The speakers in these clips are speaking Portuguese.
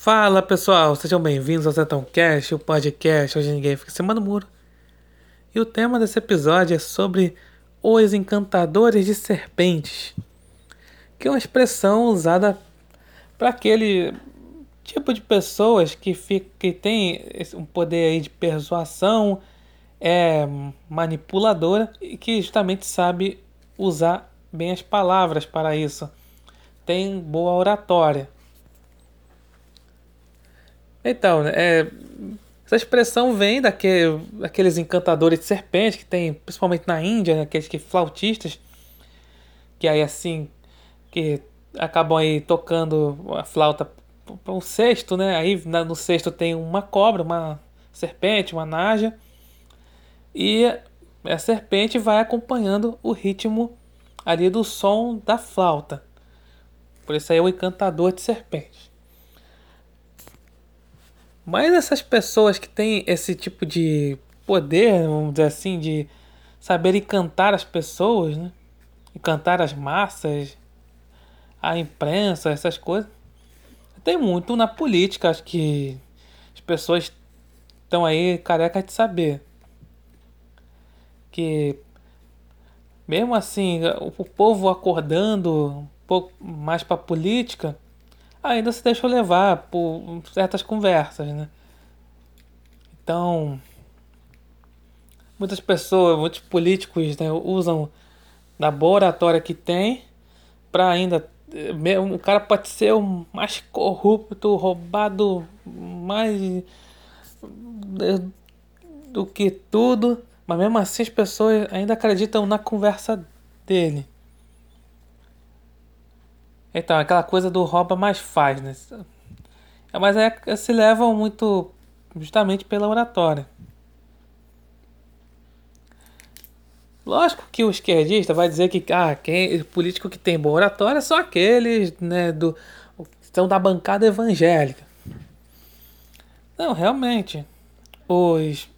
Fala pessoal, sejam bem-vindos ao Zetão Cast, o podcast Hoje Ninguém Fica em Cima do Muro. E o tema desse episódio é sobre os encantadores de serpentes, que é uma expressão usada para aquele tipo de pessoas que, fica, que tem um poder de persuasão, é manipuladora e que justamente sabe usar bem as palavras para isso. Tem boa oratória. Então, é, essa expressão vem daquele, daqueles encantadores de serpente que tem, principalmente na Índia, né, aqueles que flautistas, que aí assim, que acabam aí tocando a flauta para um cesto, né? Aí no cesto tem uma cobra, uma serpente, uma naja, e a serpente vai acompanhando o ritmo ali do som da flauta. Por isso aí é o encantador de serpente. Mas essas pessoas que têm esse tipo de poder, vamos dizer assim, de saber encantar as pessoas, né? Encantar as massas, a imprensa, essas coisas. Tem muito na política, acho que as pessoas estão aí carecas de saber. Que mesmo assim, o povo acordando um pouco mais para política, ainda se deixou levar por certas conversas, né? Então, muitas pessoas, muitos políticos né, usam da boa oratória que tem para ainda o cara pode ser o mais corrupto, roubado mais do que tudo, mas mesmo assim as pessoas ainda acreditam na conversa dele. Então, aquela coisa do rouba mais faz, né? Mas é, se levam muito justamente pela oratória. Lógico que o esquerdista vai dizer que ah, quem, político que tem boa oratória são aqueles né, do, são da bancada evangélica. Não, realmente. Os.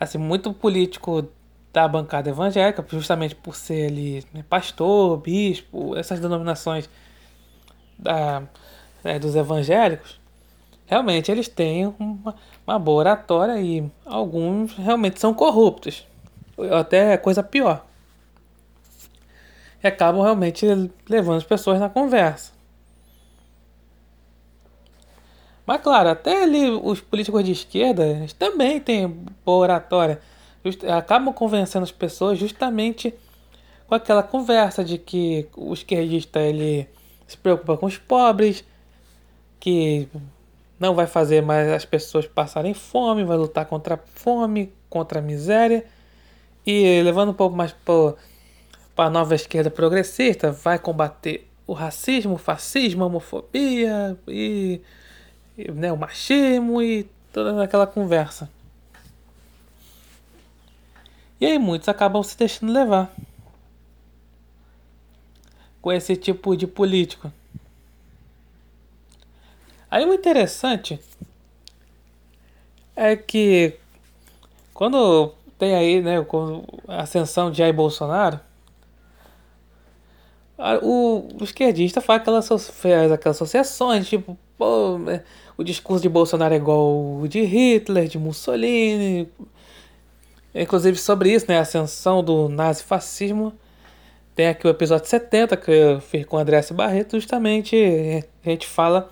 Assim, muito político da bancada evangélica, justamente por ser ali né, pastor, bispo, essas denominações da, é, dos evangélicos, realmente eles têm uma, uma boa oratória e alguns realmente são corruptos, até coisa pior. E acabam realmente levando as pessoas na conversa. Mas claro, até ali os políticos de esquerda também têm boa oratória acabam convencendo as pessoas justamente com aquela conversa de que o esquerdista ele se preocupa com os pobres, que não vai fazer mais as pessoas passarem fome, vai lutar contra a fome, contra a miséria, e levando um pouco mais para a nova esquerda progressista, vai combater o racismo, o fascismo, a homofobia e, e né, o machismo e toda aquela conversa. E aí muitos acabam se deixando levar com esse tipo de político. Aí o interessante é que quando tem aí né, a ascensão de Jair Bolsonaro, o, esquerdista faz aquelas, faz aquelas associações, tipo, pô, é, o discurso de Bolsonaro é igual o de Hitler, de Mussolini, Inclusive sobre isso, né, a ascensão do nazifascismo, tem aqui o episódio 70 que eu fiz com o André Barreto, justamente a gente fala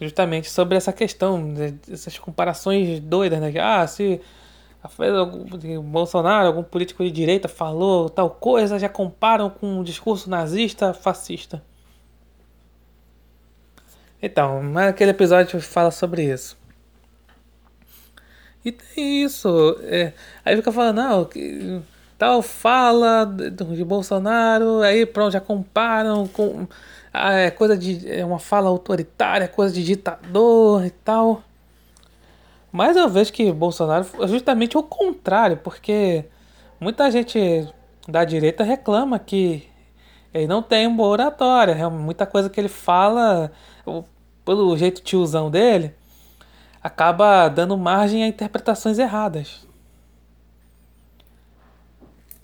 justamente sobre essa questão, essas comparações doidas, né? Ah, se o Bolsonaro, algum político de direita falou tal coisa, já comparam com o discurso nazista fascista. Então, aquele episódio fala sobre isso. E tem isso. É, aí fica falando, não, que, tal fala de Bolsonaro, aí pronto, já comparam com ah, é coisa de. É uma fala autoritária, coisa de ditador e tal. Mas eu vejo que Bolsonaro é justamente o contrário, porque muita gente da direita reclama que ele não tem uma oratória. Muita coisa que ele fala, pelo jeito tiozão dele, acaba dando margem a interpretações erradas.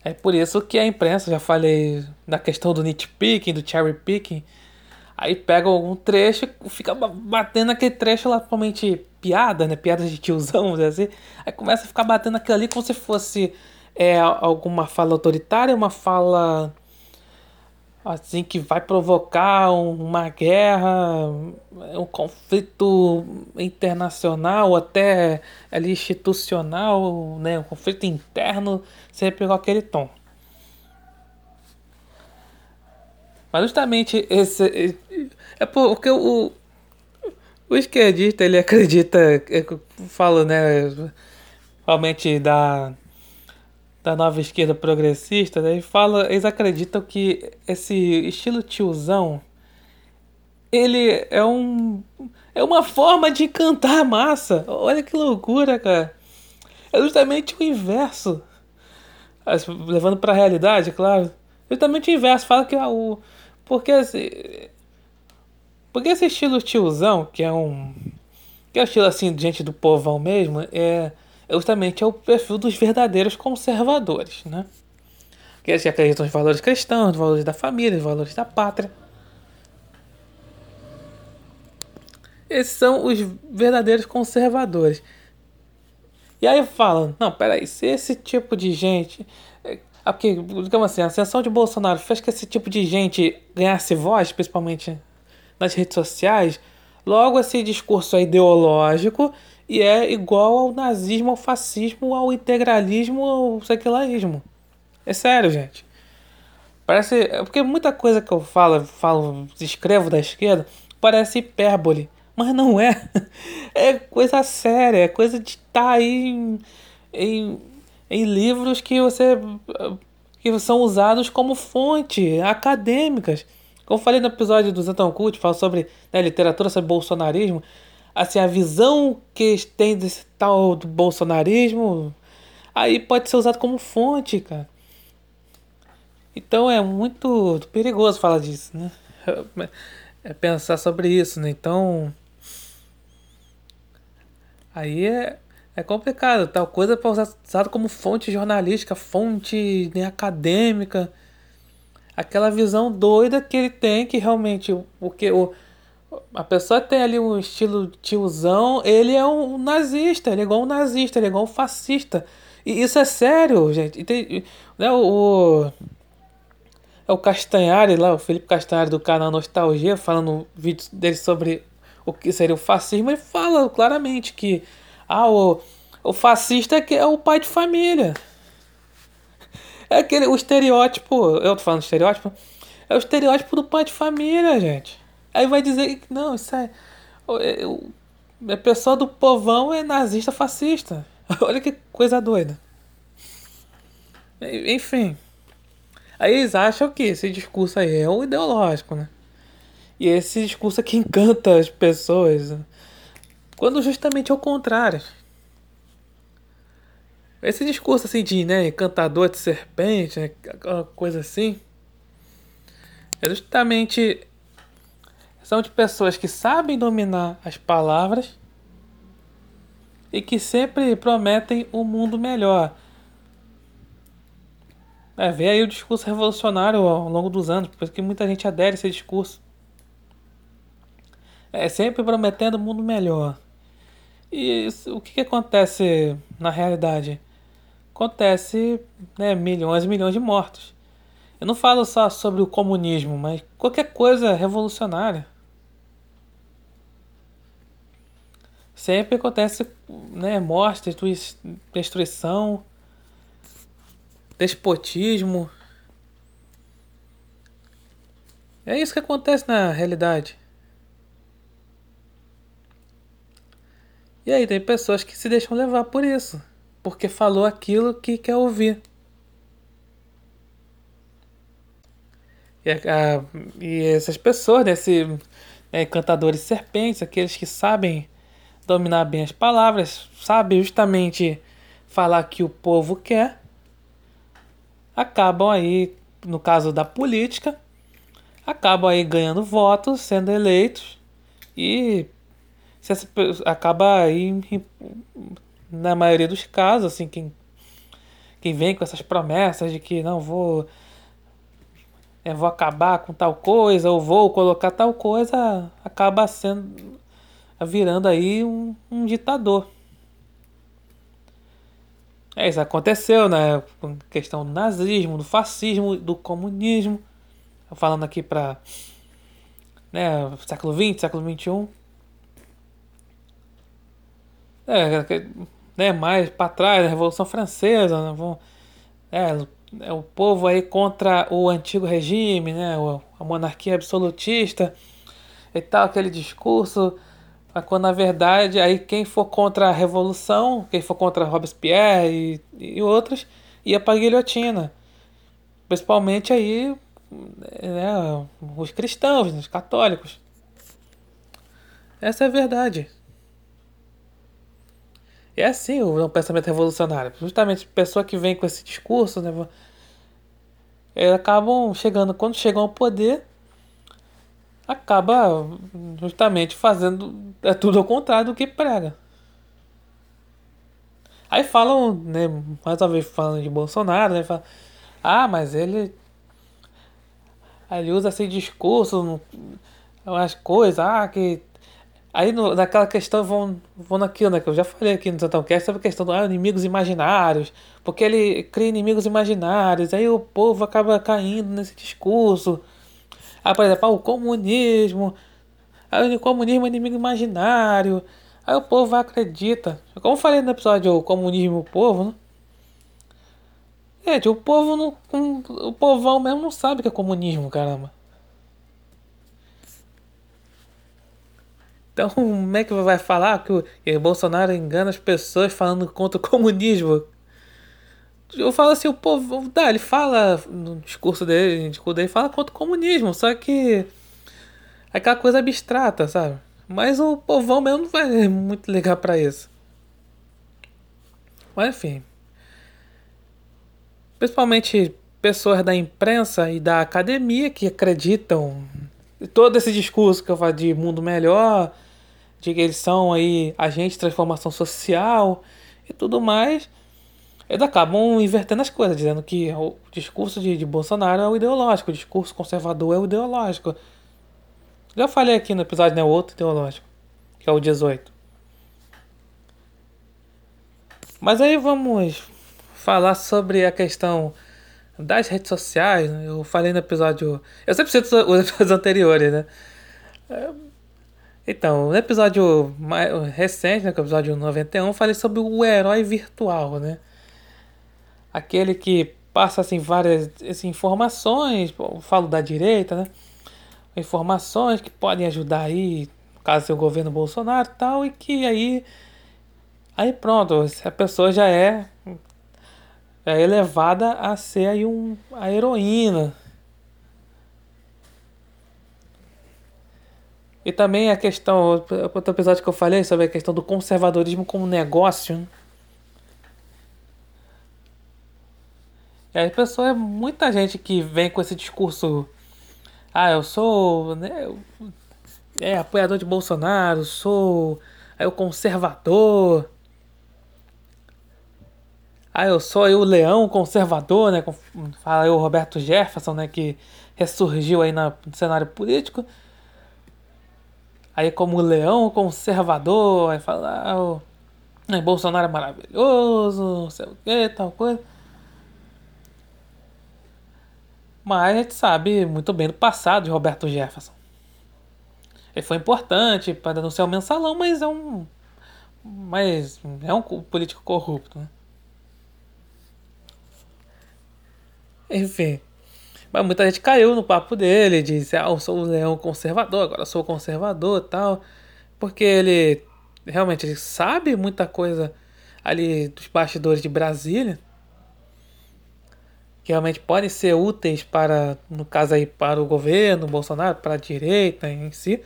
É por isso que a imprensa, já falei na questão do nitpicking, do cherry picking, Aí pega algum trecho, fica batendo aquele trecho lá, totalmente piada, né? Piadas de tiozão, assim. Aí começa a ficar batendo aquilo ali como se fosse é, alguma fala autoritária, uma fala assim que vai provocar uma guerra, um conflito internacional, até ali institucional, né, um conflito interno, sempre pegou aquele tom. Mas justamente esse é porque o o esquerdista ele acredita, eu falo, né, realmente da da nova esquerda progressista, né, fala, eles acreditam que esse estilo tiozão ele é um é uma forma de encantar a massa. Olha que loucura, cara. É justamente o inverso. Levando para a realidade, claro. Justamente o inverso. Fala que é o porque assim, porque esse estilo tiozão, que é um que é o estilo assim de gente do povão mesmo, é é justamente é o perfil dos verdadeiros conservadores, né? Que eles acreditam nos valores cristãos, nos valores da família, nos valores da pátria. Esses são os verdadeiros conservadores. E aí falam, não, peraí, se esse tipo de gente. É, porque, digamos assim, a ascensão de Bolsonaro fez que esse tipo de gente ganhasse voz, principalmente nas redes sociais, logo esse discurso é ideológico e é igual ao nazismo, ao fascismo, ao integralismo, ao secularismo. É sério, gente. Parece. É porque muita coisa que eu falo, falo, escrevo da esquerda, parece hipérbole. Mas não é. É coisa séria, é coisa de estar tá aí em, em, em livros que você. que são usados como fonte acadêmicas. Como eu falei no episódio do Zenton Cult, falo sobre né, literatura, sobre bolsonarismo assim, a visão que têm desse tal do bolsonarismo, aí pode ser usado como fonte, cara. Então é muito perigoso falar disso, né? É pensar sobre isso, né? Então. Aí é, é complicado. Tal coisa para usar usado como fonte jornalística, fonte né, acadêmica. Aquela visão doida que ele tem que realmente. O que o, a pessoa tem ali um estilo tiozão, ele é um nazista, ele é igual um nazista, ele é igual um fascista. E isso é sério, gente. E tem, né, o, é o Castanhari lá, o Felipe Castanhari do canal Nostalgia, falando no vídeo dele sobre o que seria o fascismo, ele fala claramente que ah, o, o fascista é, é o pai de família. É aquele, o estereótipo, eu tô falando estereótipo, é o estereótipo do pai de família, gente. Aí vai dizer que não, isso é. A é pessoa do povão é nazista fascista. Olha que coisa doida. Enfim. Aí eles acham que esse discurso aí é o ideológico, né? E esse discurso é que encanta as pessoas. Quando justamente é o contrário. Esse discurso assim de, né, encantador de serpente, né, coisa assim. É justamente são de pessoas que sabem dominar as palavras e que sempre prometem um mundo melhor. É, vê aí o discurso revolucionário ao longo dos anos, porque muita gente adere a esse discurso. É sempre prometendo um mundo melhor. E isso, o que, que acontece na realidade? Acontece né, milhões e milhões de mortos. Eu não falo só sobre o comunismo, mas qualquer coisa revolucionária. Sempre acontece né, morte, destruição, despotismo. É isso que acontece na realidade. E aí tem pessoas que se deixam levar por isso, porque falou aquilo que quer ouvir. E, a, e essas pessoas, né, esses né, encantadores serpentes, aqueles que sabem dominar bem as palavras, sabe? Justamente falar que o povo quer, acabam aí, no caso da política, acabam aí ganhando votos, sendo eleitos. E se acaba aí na maioria dos casos, assim, quem, quem vem com essas promessas de que não vou é, vou acabar com tal coisa, ou vou colocar tal coisa, acaba sendo virando aí um, um ditador. É, isso aconteceu, né? Com questão do nazismo, do fascismo, do comunismo. Falando aqui para né, século XX, século XXI. É, né, mais para trás, a Revolução Francesa, né, é, é, o povo aí contra o antigo regime, né, a monarquia absolutista e tal, aquele discurso, quando na verdade aí quem for contra a revolução, quem for contra Robespierre e, e outros, ia para a guilhotina. Principalmente aí né, os cristãos, os católicos. Essa é a verdade. É assim o, pensamento revolucionário. Justamente pessoa que vem com esse discurso, né, acabam chegando, quando chegam ao poder, acaba justamente fazendo é tudo ao contrário do que prega. Aí falam, né, mais uma vez falando de Bolsonaro, né, ah, mas ele ele usa esse discurso, as coisas, ah, que Aí no, naquela questão vão, vão naquilo, né? Que eu já falei aqui no Cast sobre a questão dos ah, inimigos imaginários. Porque ele cria inimigos imaginários. Aí o povo acaba caindo nesse discurso. Ah, por exemplo, ah, o comunismo. Ah, o comunismo é inimigo imaginário. Aí o povo acredita. Como falei no episódio O Comunismo e o Povo, né? Gente, o povo não. O povão mesmo não sabe que é comunismo, caramba. Então, como é que vai falar que o Bolsonaro engana as pessoas falando contra o comunismo? Eu falo assim, o povo, dá, ele fala no discurso dele, no discurso dele fala contra o comunismo, só que é aquela coisa abstrata, sabe? Mas o povão mesmo não vai muito ligar para isso. Mas enfim. Principalmente pessoas da imprensa e da academia que acreditam todo esse discurso que eu falo de mundo melhor, de que eles são aí agentes de transformação social e tudo mais, eles acabam invertendo as coisas, dizendo que o discurso de, de Bolsonaro é o ideológico, o discurso conservador é o ideológico. Já falei aqui no episódio, né, outro ideológico, que é o 18. Mas aí vamos falar sobre a questão das redes sociais. Né? Eu falei no episódio. Eu sempre cito os episódios anteriores, né? Então, no episódio mais recente, né, que é o episódio 91, eu falei sobre o herói virtual, né? Aquele que passa assim várias assim, informações, falo da direita, né? Informações que podem ajudar aí, caso o governo Bolsonaro tal, e que aí aí pronto, a pessoa já é, é elevada a ser aí um a heroína, E também a questão, outro episódio que eu falei sobre a questão do conservadorismo como negócio. E aí, pessoa, é muita gente que vem com esse discurso. Ah, eu sou né, é, apoiador de Bolsonaro, sou aí, o conservador. Ah, eu sou aí o leão conservador, né? Fala aí o Roberto Jefferson, né? Que ressurgiu aí no cenário político. Aí como leão conservador, vai falar o oh, Bolsonaro é maravilhoso, não sei o que, tal coisa. Mas a gente sabe muito bem do passado de Roberto Jefferson. Ele foi importante para denunciar o mensalão, mas é um. Mas é um político corrupto, né? Enfim. Mas muita gente caiu no papo dele, disse, ah, eu sou um leão conservador, agora sou conservador tal. Porque ele realmente ele sabe muita coisa ali dos bastidores de Brasília. Que realmente podem ser úteis para, no caso aí, para o governo, Bolsonaro, para a direita em si.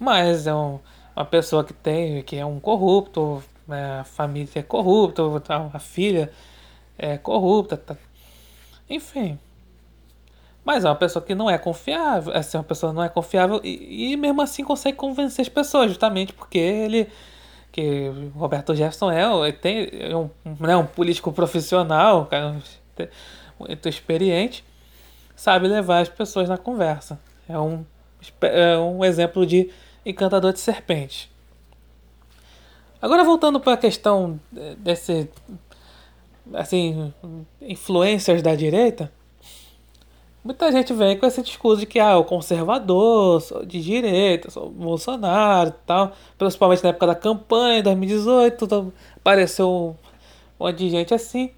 Mas é um, uma pessoa que tem, que é um corrupto, né, a família é corrupta, a filha é corrupta. Tá. Enfim, mas é uma pessoa que não é confiável, é uma pessoa não é confiável e, e mesmo assim consegue convencer as pessoas, justamente porque ele que Roberto Jefferson é, tem, é um, né, um político profissional, cara, muito experiente. sabe levar as pessoas na conversa. É um, é um exemplo de encantador de serpente. Agora voltando para a questão desse assim, influencers da direita, muita gente vem com esse discurso de que ah, o conservador, sou de direita, sou Bolsonaro e tal, principalmente na época da campanha, 2018, apareceu um monte de gente assim.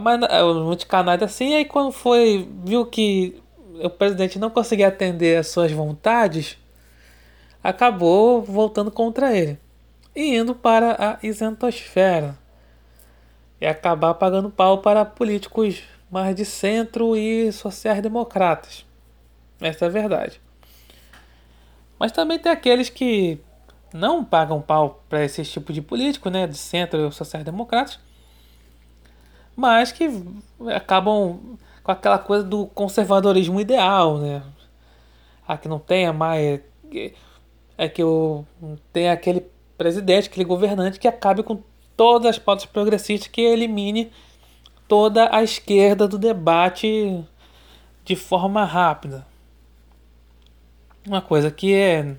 Mas muitos canais assim, e aí quando foi, viu que o presidente não conseguia atender às suas vontades, acabou voltando contra ele e indo para a isentosfera e acabar pagando pau para políticos mais de centro e sociais-democratas. Essa é a verdade. Mas também tem aqueles que não pagam pau para esse tipo de político, né, de centro e sociais-democratas, mas que acabam com aquela coisa do conservadorismo ideal, né? A que não tenha mais é que o tem aquele presidente, aquele governante que acabe com todas as pautas progressistas que elimine toda a esquerda do debate de forma rápida. Uma coisa que é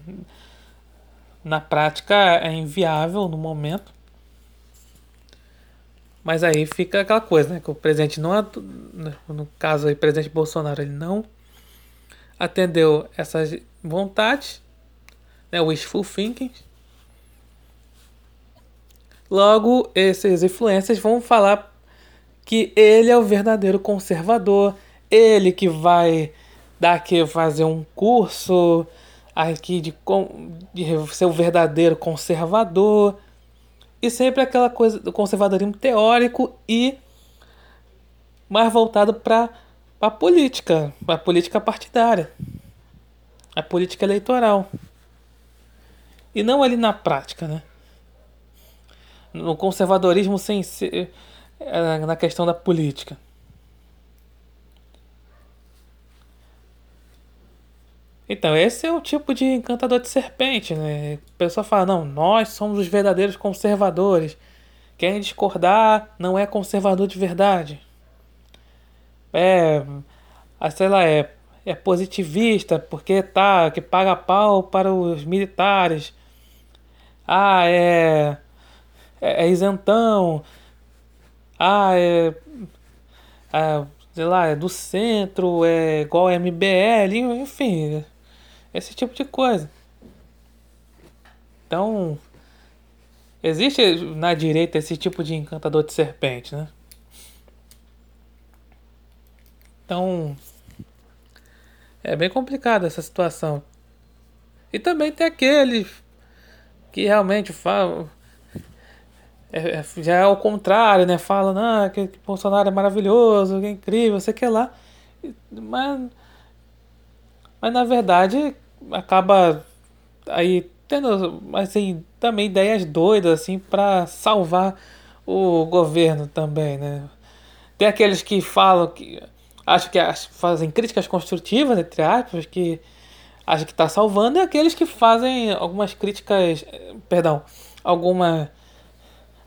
na prática é inviável no momento. Mas aí fica aquela coisa, né? Que o presidente não. No caso aí, o presidente Bolsonaro, ele não atendeu essas vontades, né? Wishful thinking. Logo, esses influencers vão falar que ele é o verdadeiro conservador, ele que vai dar aqui fazer um curso aqui de, de ser o verdadeiro conservador e sempre aquela coisa do conservadorismo teórico e mais voltado para a política, a política partidária, a política eleitoral. E não ali na prática, né? No conservadorismo sem ser é, na questão da política. Então, esse é o tipo de encantador de serpente, né? A pessoa fala, não, nós somos os verdadeiros conservadores. Quem discordar não é conservador de verdade. É, ah, sei lá, é, é positivista porque tá, que paga pau para os militares. Ah, é, é, é isentão. Ah, é, é, sei lá, é do centro, é igual MBL, enfim, esse tipo de coisa. Então, existe na direita esse tipo de encantador de serpente, né? Então, é bem complicada essa situação. E também tem aqueles que realmente falam. É, é, já é o contrário, né? Falam, ah, que, que Bolsonaro é maravilhoso, que é incrível, sei que lá. Mas, mas na verdade, acaba aí tendo assim também ideias doidas assim para salvar o governo também, né? Tem aqueles que falam que acho que fazem críticas construtivas entre aspas que acham que está salvando e aqueles que fazem algumas críticas, perdão, alguma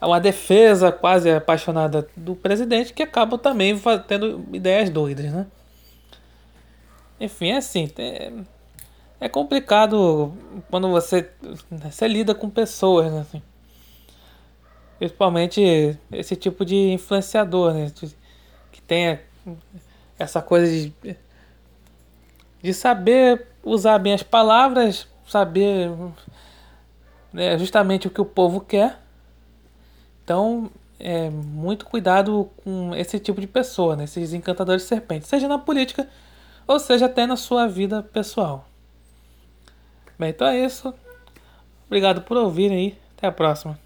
uma defesa quase apaixonada do presidente que acabam também tendo ideias doidas, né? Enfim, é assim, é complicado quando você, você lida com pessoas, né, assim. Principalmente esse tipo de influenciador, né? Que tem essa coisa de, de saber usar bem as palavras, saber né, justamente o que o povo quer. Então, é, muito cuidado com esse tipo de pessoa, né? esses encantadores de serpentes, seja na política ou seja até na sua vida pessoal. Bem, então é isso. Obrigado por ouvirem aí. Até a próxima.